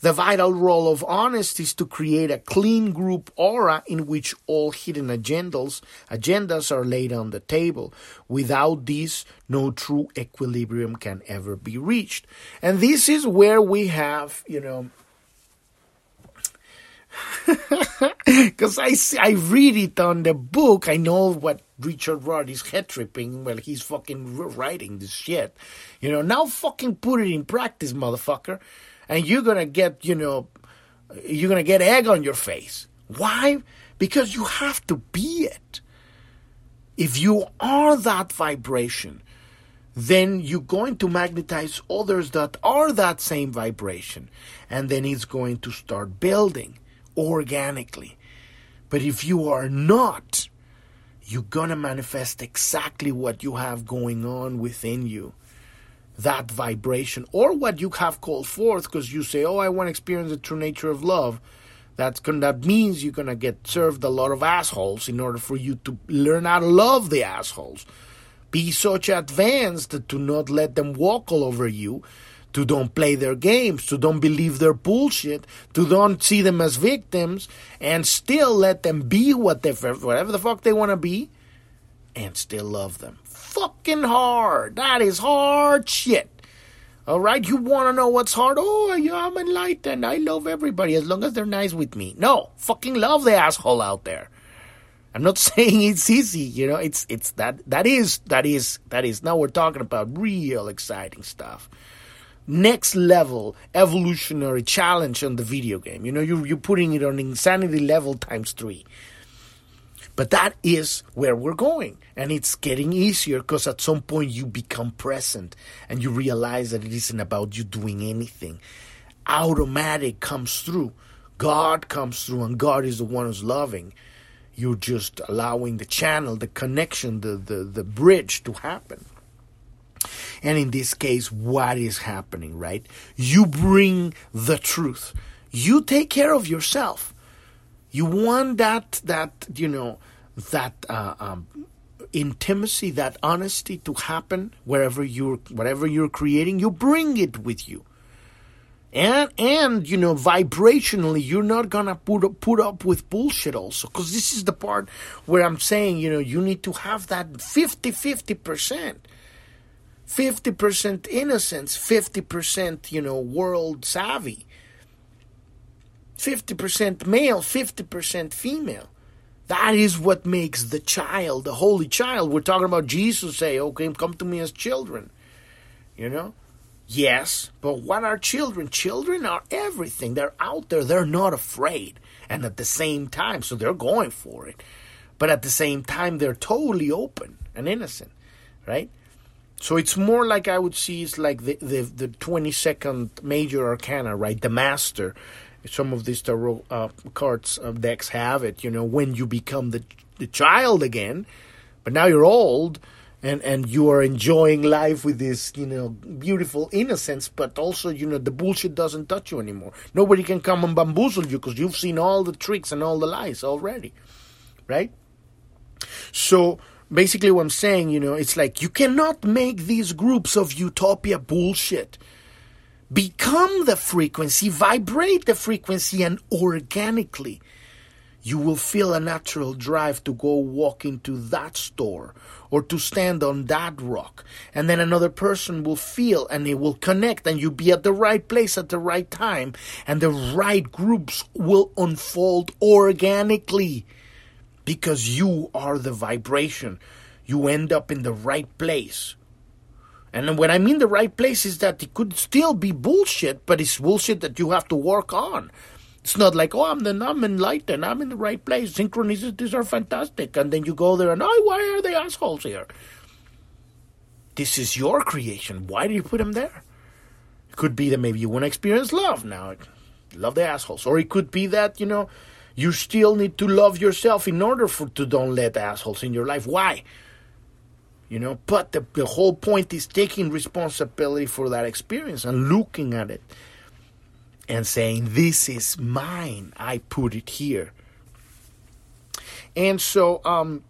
The vital role of honesty is to create a clean group aura in which all hidden agendas agendas are laid on the table. Without this, no true equilibrium can ever be reached. And this is where we have, you know, because I see, I read it on the book. I know what Richard Rudd is head tripping while he's fucking writing this shit. You know, now fucking put it in practice, motherfucker and you're going to get, you know, you're going to get egg on your face. Why? Because you have to be it. If you are that vibration, then you're going to magnetize others that are that same vibration. And then it's going to start building organically. But if you are not, you're going to manifest exactly what you have going on within you that vibration or what you have called forth because you say, Oh, I want to experience the true nature of love. That's gonna, that means you're gonna get served a lot of assholes in order for you to learn how to love the assholes. Be such advanced to not let them walk all over you, to don't play their games, to don't believe their bullshit, to don't see them as victims, and still let them be what they, whatever the fuck they want to be, and still love them fucking hard. That is hard shit. All right, you want to know what's hard? Oh, yeah, I'm enlightened. I love everybody as long as they're nice with me. No, fucking love the asshole out there. I'm not saying it's easy, you know. It's it's that that is that is that is. Now we're talking about real exciting stuff. Next level evolutionary challenge on the video game. You know, you you're putting it on insanity level times three. But that is where we're going. And it's getting easier because at some point you become present and you realize that it isn't about you doing anything. Automatic comes through. God comes through, and God is the one who's loving. You're just allowing the channel, the connection, the, the, the bridge to happen. And in this case, what is happening, right? You bring the truth. You take care of yourself. You want that that you know that uh, um, intimacy, that honesty to happen wherever you're, whatever you're creating. You bring it with you, and and you know vibrationally you're not gonna put up, put up with bullshit also because this is the part where i'm saying you know you need to have that 50 50 percent. 50% innocence 50% you know world savvy. 50% male 50% female that is what makes the child the holy child we're talking about jesus say okay come to me as children you know Yes, but what are children? Children are everything. They're out there. They're not afraid. And at the same time, so they're going for it. But at the same time, they're totally open and innocent, right? So it's more like I would see it's like the, the, the 22nd major arcana, right? The master. Some of these tarot uh, cards uh, decks have it, you know, when you become the, the child again, but now you're old and and you are enjoying life with this you know beautiful innocence but also you know the bullshit doesn't touch you anymore. Nobody can come and bamboozle you because you've seen all the tricks and all the lies already right? So basically what i'm saying you know it's like you cannot make these groups of utopia bullshit become the frequency vibrate the frequency and organically you will feel a natural drive to go walk into that store or to stand on that rock. And then another person will feel and it will connect, and you'll be at the right place at the right time, and the right groups will unfold organically because you are the vibration. You end up in the right place. And when I mean the right place is that it could still be bullshit, but it's bullshit that you have to work on. It's not like, oh, I'm the I'm enlightened, I'm in the right place. Synchronicities are fantastic, and then you go there and oh, why are they assholes here? This is your creation. Why do you put them there? It could be that maybe you want to experience love now. Love the assholes, or it could be that you know you still need to love yourself in order for to don't let assholes in your life. Why? You know, but the, the whole point is taking responsibility for that experience and looking at it and saying, This is mine. I put it here. And so, um,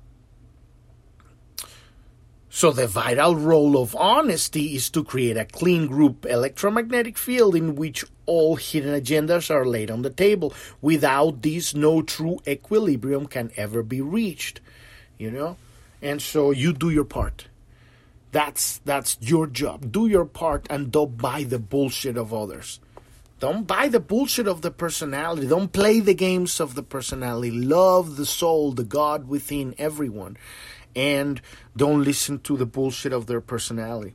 so the vital role of honesty is to create a clean group electromagnetic field in which all hidden agendas are laid on the table. Without this, no true equilibrium can ever be reached. You know? And so you do your part. That's that's your job. Do your part and don't buy the bullshit of others. Don't buy the bullshit of the personality. Don't play the games of the personality. Love the soul, the God within everyone. And don't listen to the bullshit of their personality.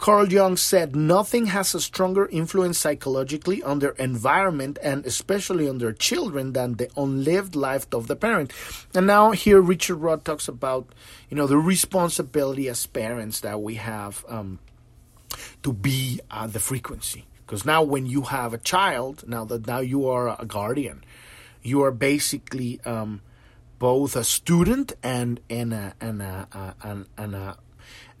Carl Jung said nothing has a stronger influence psychologically on their environment and especially on their children than the unlived life of the parent. And now here Richard Rudd talks about, you know, the responsibility as parents that we have um, to be uh, the frequency. Because now, when you have a child, now that now you are a guardian, you are basically um, both a student and and a and a, and, and a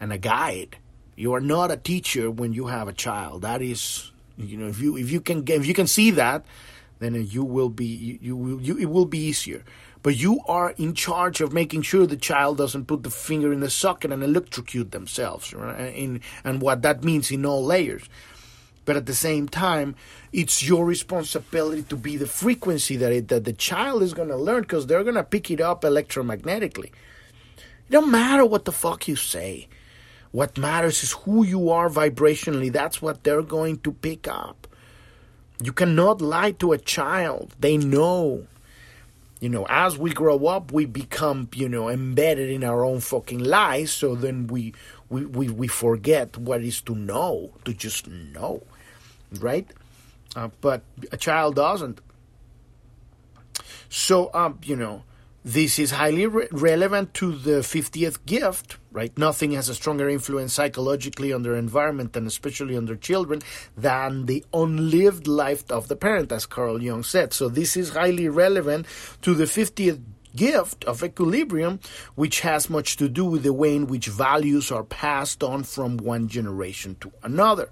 and a guide. You are not a teacher when you have a child. That is, you know, if you if you can if you can see that, then you will be you, you will you, it will be easier. But you are in charge of making sure the child doesn't put the finger in the socket and electrocute themselves, right? In, and what that means in all layers. But at the same time, it's your responsibility to be the frequency that it, that the child is going to learn because they're going to pick it up electromagnetically. It don't matter what the fuck you say. What matters is who you are vibrationally. That's what they're going to pick up. You cannot lie to a child. They know. You know, as we grow up, we become, you know, embedded in our own fucking lies. So then we, we, we, we forget what is to know, to just know right? Uh, but a child doesn't. So, um, you know, this is highly re- relevant to the 50th gift, right? Nothing has a stronger influence psychologically on their environment and especially on their children than the unlived life of the parent, as Carl Jung said. So, this is highly relevant to the 50th gift of equilibrium, which has much to do with the way in which values are passed on from one generation to another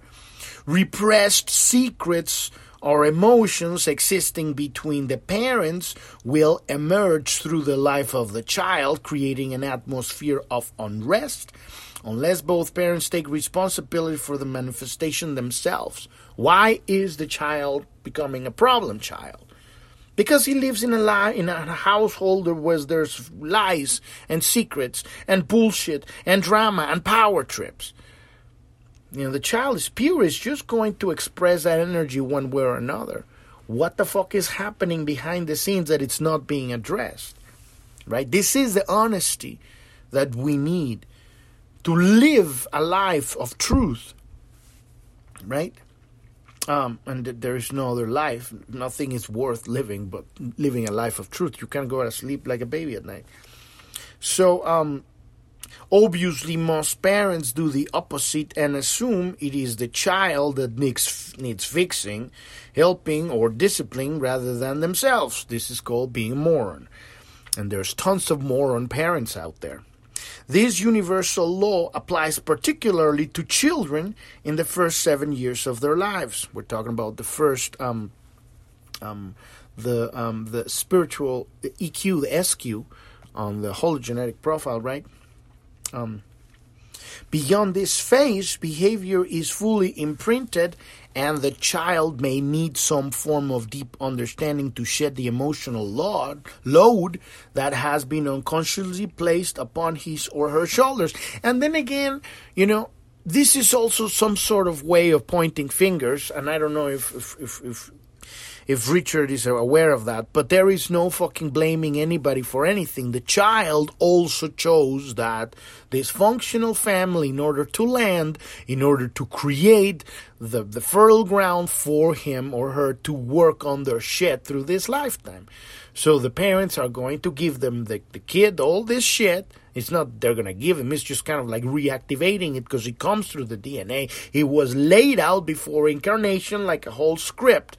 repressed secrets or emotions existing between the parents will emerge through the life of the child, creating an atmosphere of unrest unless both parents take responsibility for the manifestation themselves. Why is the child becoming a problem child? Because he lives in a li- in a household where there's lies and secrets and bullshit and drama and power trips. You know, the child is pure is just going to express that energy one way or another. What the fuck is happening behind the scenes that it's not being addressed? Right? This is the honesty that we need to live a life of truth. Right? Um, and there is no other life. Nothing is worth living but living a life of truth. You can't go to sleep like a baby at night. So, um, Obviously, most parents do the opposite and assume it is the child that needs, needs fixing, helping, or disciplining rather than themselves. This is called being a moron. And there's tons of moron parents out there. This universal law applies particularly to children in the first seven years of their lives. We're talking about the first, um, um, the um, the spiritual the EQ, the SQ, on the hologenetic profile, right? Um, beyond this phase, behavior is fully imprinted, and the child may need some form of deep understanding to shed the emotional load, load that has been unconsciously placed upon his or her shoulders. And then again, you know, this is also some sort of way of pointing fingers, and I don't know if, if, if, if if Richard is aware of that. But there is no fucking blaming anybody for anything. The child also chose that dysfunctional family in order to land, in order to create the, the fertile ground for him or her to work on their shit through this lifetime. So the parents are going to give them the, the kid all this shit. It's not they're to give him, it's just kind of like reactivating it because it comes through the DNA. It was laid out before incarnation like a whole script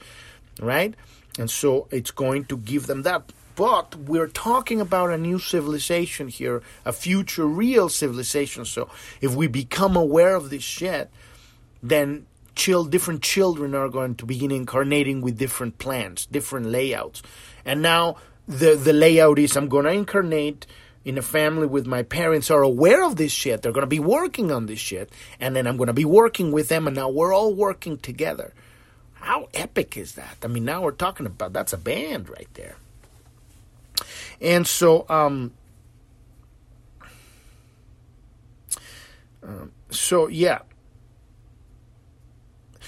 right? And so it's going to give them that. But we're talking about a new civilization here, a future real civilization. So if we become aware of this shit, then chill, different children are going to begin incarnating with different plans, different layouts. And now the the layout is I'm going to incarnate in a family with my parents are aware of this shit. They're going to be working on this shit. And then I'm going to be working with them. And now we're all working together. How epic is that? I mean, now we're talking about that's a band right there. And so, um, um so yeah.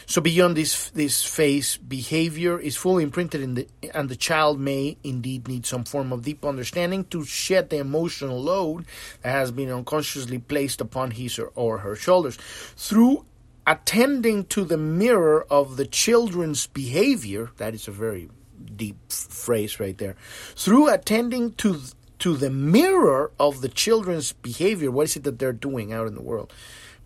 So beyond this this phase, behavior is fully imprinted in the, and the child may indeed need some form of deep understanding to shed the emotional load that has been unconsciously placed upon his or, or her shoulders. Through attending to the mirror of the children's behavior, that is a very deep phrase right there, through attending to to the mirror of the children's behavior, what is it that they're doing out in the world?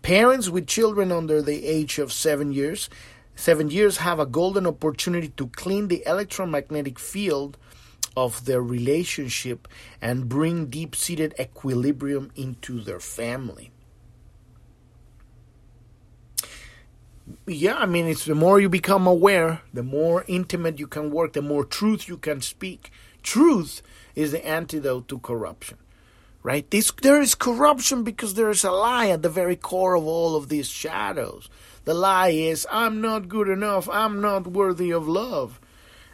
Parents with children under the age of seven years, seven years have a golden opportunity to clean the electromagnetic field of their relationship and bring deep-seated equilibrium into their family. Yeah, I mean, it's the more you become aware, the more intimate you can work, the more truth you can speak. Truth is the antidote to corruption, right? This, there is corruption because there is a lie at the very core of all of these shadows. The lie is, I'm not good enough, I'm not worthy of love.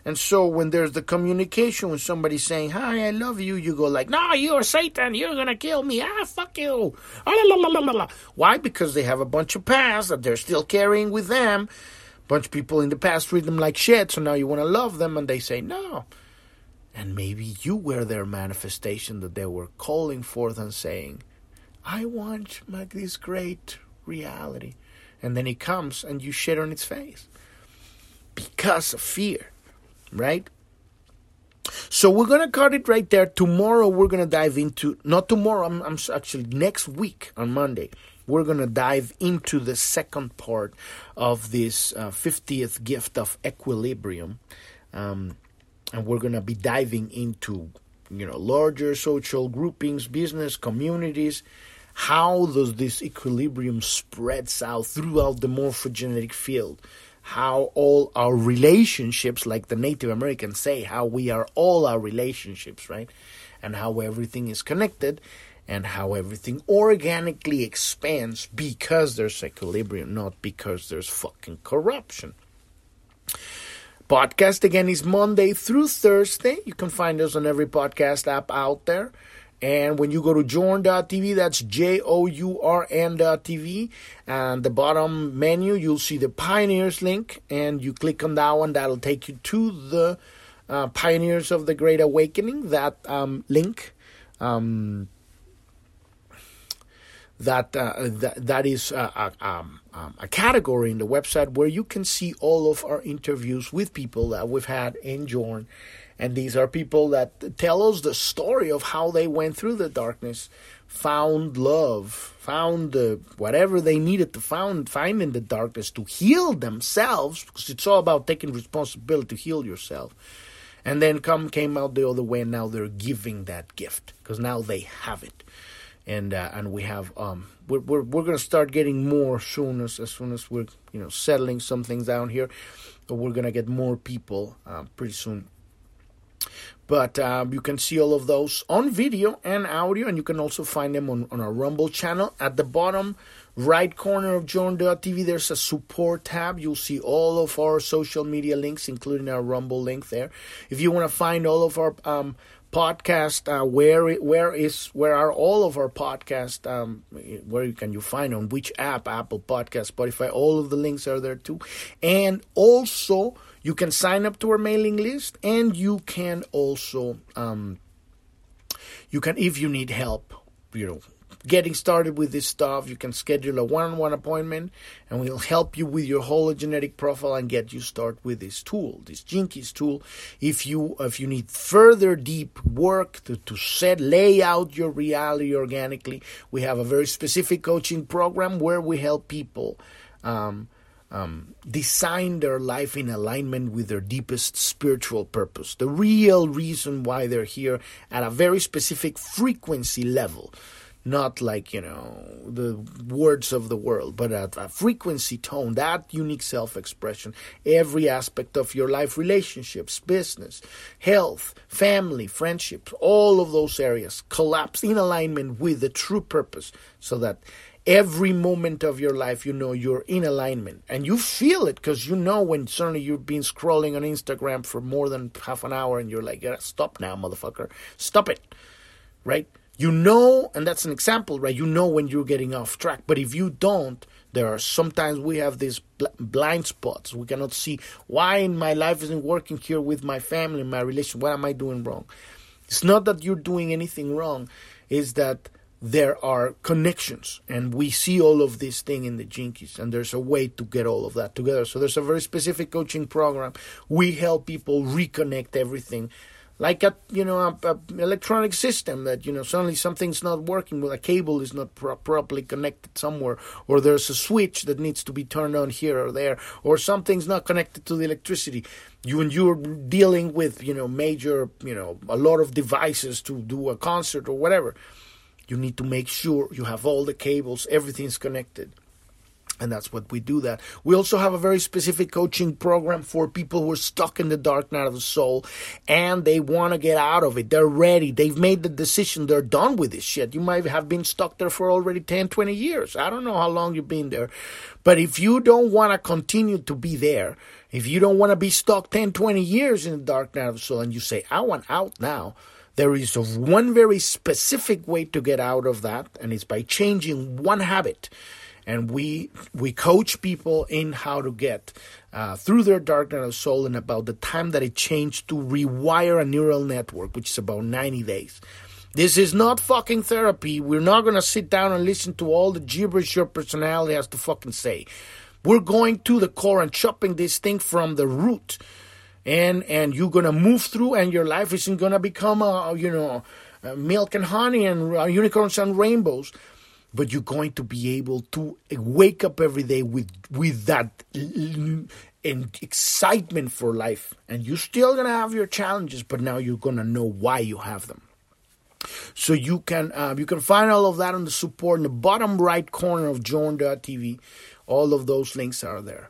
And so when there's the communication when somebody's saying, Hi, I love you, you go like, No, you're Satan, you're gonna kill me, ah, fuck you. Ah, Why? Because they have a bunch of past that they're still carrying with them. Bunch of people in the past treat them like shit, so now you wanna love them and they say no. And maybe you were their manifestation that they were calling forth and saying, I want like this great reality. And then it comes and you shit on its face. Because of fear right? So we're gonna cut it right there. Tomorrow we're gonna dive into not tomorrow. I'm, I'm actually next week on Monday. We're gonna dive into the second part of this uh, 50th gift of equilibrium, um, and we're gonna be diving into you know larger social groupings, business communities. How does this equilibrium spreads out throughout the morphogenetic field? How all our relationships, like the Native Americans say, how we are all our relationships, right? And how everything is connected. and how everything organically expands because there's equilibrium, not because there's fucking corruption. Podcast again is Monday through Thursday. You can find us on every podcast app out there. And when you go to journ.tv, that's J O U R N.tv, and the bottom menu, you'll see the Pioneers link, and you click on that one, that'll take you to the uh, Pioneers of the Great Awakening, that um, link. Um, that, uh, that that is a, a, um, um, a, category in the website where you can see all of our interviews with people that we've had in Journ. And these are people that tell us the story of how they went through the darkness, found love, found uh, whatever they needed to find, find in the darkness to heal themselves, because it's all about taking responsibility to heal yourself. And then come came out the other way, and now they're giving that gift because now they have it. And uh, and we have um we're we're, we're going to start getting more soon as, as soon as we're you know settling some things down here. But we're going to get more people uh, pretty soon but uh, you can see all of those on video and audio and you can also find them on, on our rumble channel. At the bottom right corner of journ.tv there's a support tab. You'll see all of our social media links including our rumble link there. If you want to find all of our um, podcast uh, where where is where are all of our podcast um, where can you find on which app? Apple podcast spotify all of the links are there too. And also you can sign up to our mailing list and you can also um, you can if you need help you know getting started with this stuff, you can schedule a one-on-one appointment, and we'll help you with your hologenetic profile and get you started with this tool, this Gene Keys tool. If you if you need further deep work to, to set lay out your reality organically, we have a very specific coaching program where we help people. Um, um, design their life in alignment with their deepest spiritual purpose, the real reason why they're here at a very specific frequency level not like you know the words of the world but at a frequency tone that unique self-expression every aspect of your life relationships business health family friendships all of those areas collapse in alignment with the true purpose so that every moment of your life you know you're in alignment and you feel it because you know when suddenly you've been scrolling on instagram for more than half an hour and you're like yeah, stop now motherfucker stop it right you know, and that's an example, right? You know when you're getting off track. But if you don't, there are sometimes we have these bl- blind spots. We cannot see why in my life isn't working here with my family, my relation. What am I doing wrong? It's not that you're doing anything wrong. It's that there are connections and we see all of this thing in the gene keys and there's a way to get all of that together. So there's a very specific coaching program. We help people reconnect everything like a you know a, a, electronic system that you know suddenly something's not working with a cable is not pro- properly connected somewhere or there's a switch that needs to be turned on here or there or something's not connected to the electricity. You and you're dealing with you know major you know a lot of devices to do a concert or whatever you need to make sure you have all the cables everything's connected and that's what we do that. We also have a very specific coaching program for people who are stuck in the dark night of the soul and they want to get out of it. They're ready. They've made the decision. They're done with this shit. You might have been stuck there for already 10, 20 years. I don't know how long you've been there. But if you don't want to continue to be there, if you don't want to be stuck 10, 20 years in the dark night of the soul and you say, I want out now, there is one very specific way to get out of that, and it's by changing one habit and we we coach people in how to get uh, through their dark night of soul in about the time that it changed to rewire a neural network, which is about 90 days. This is not fucking therapy. We're not gonna sit down and listen to all the gibberish your personality has to fucking say. We're going to the core and chopping this thing from the root. And and you're gonna move through, and your life isn't gonna become a you know milk and honey and uh, unicorns and rainbows. But you're going to be able to wake up every day with with that and excitement for life. And you're still to have your challenges but now you're to know why you have them. So you can uh, you can find all of that on the support in the bottom right corner of journ.tv all of those links are there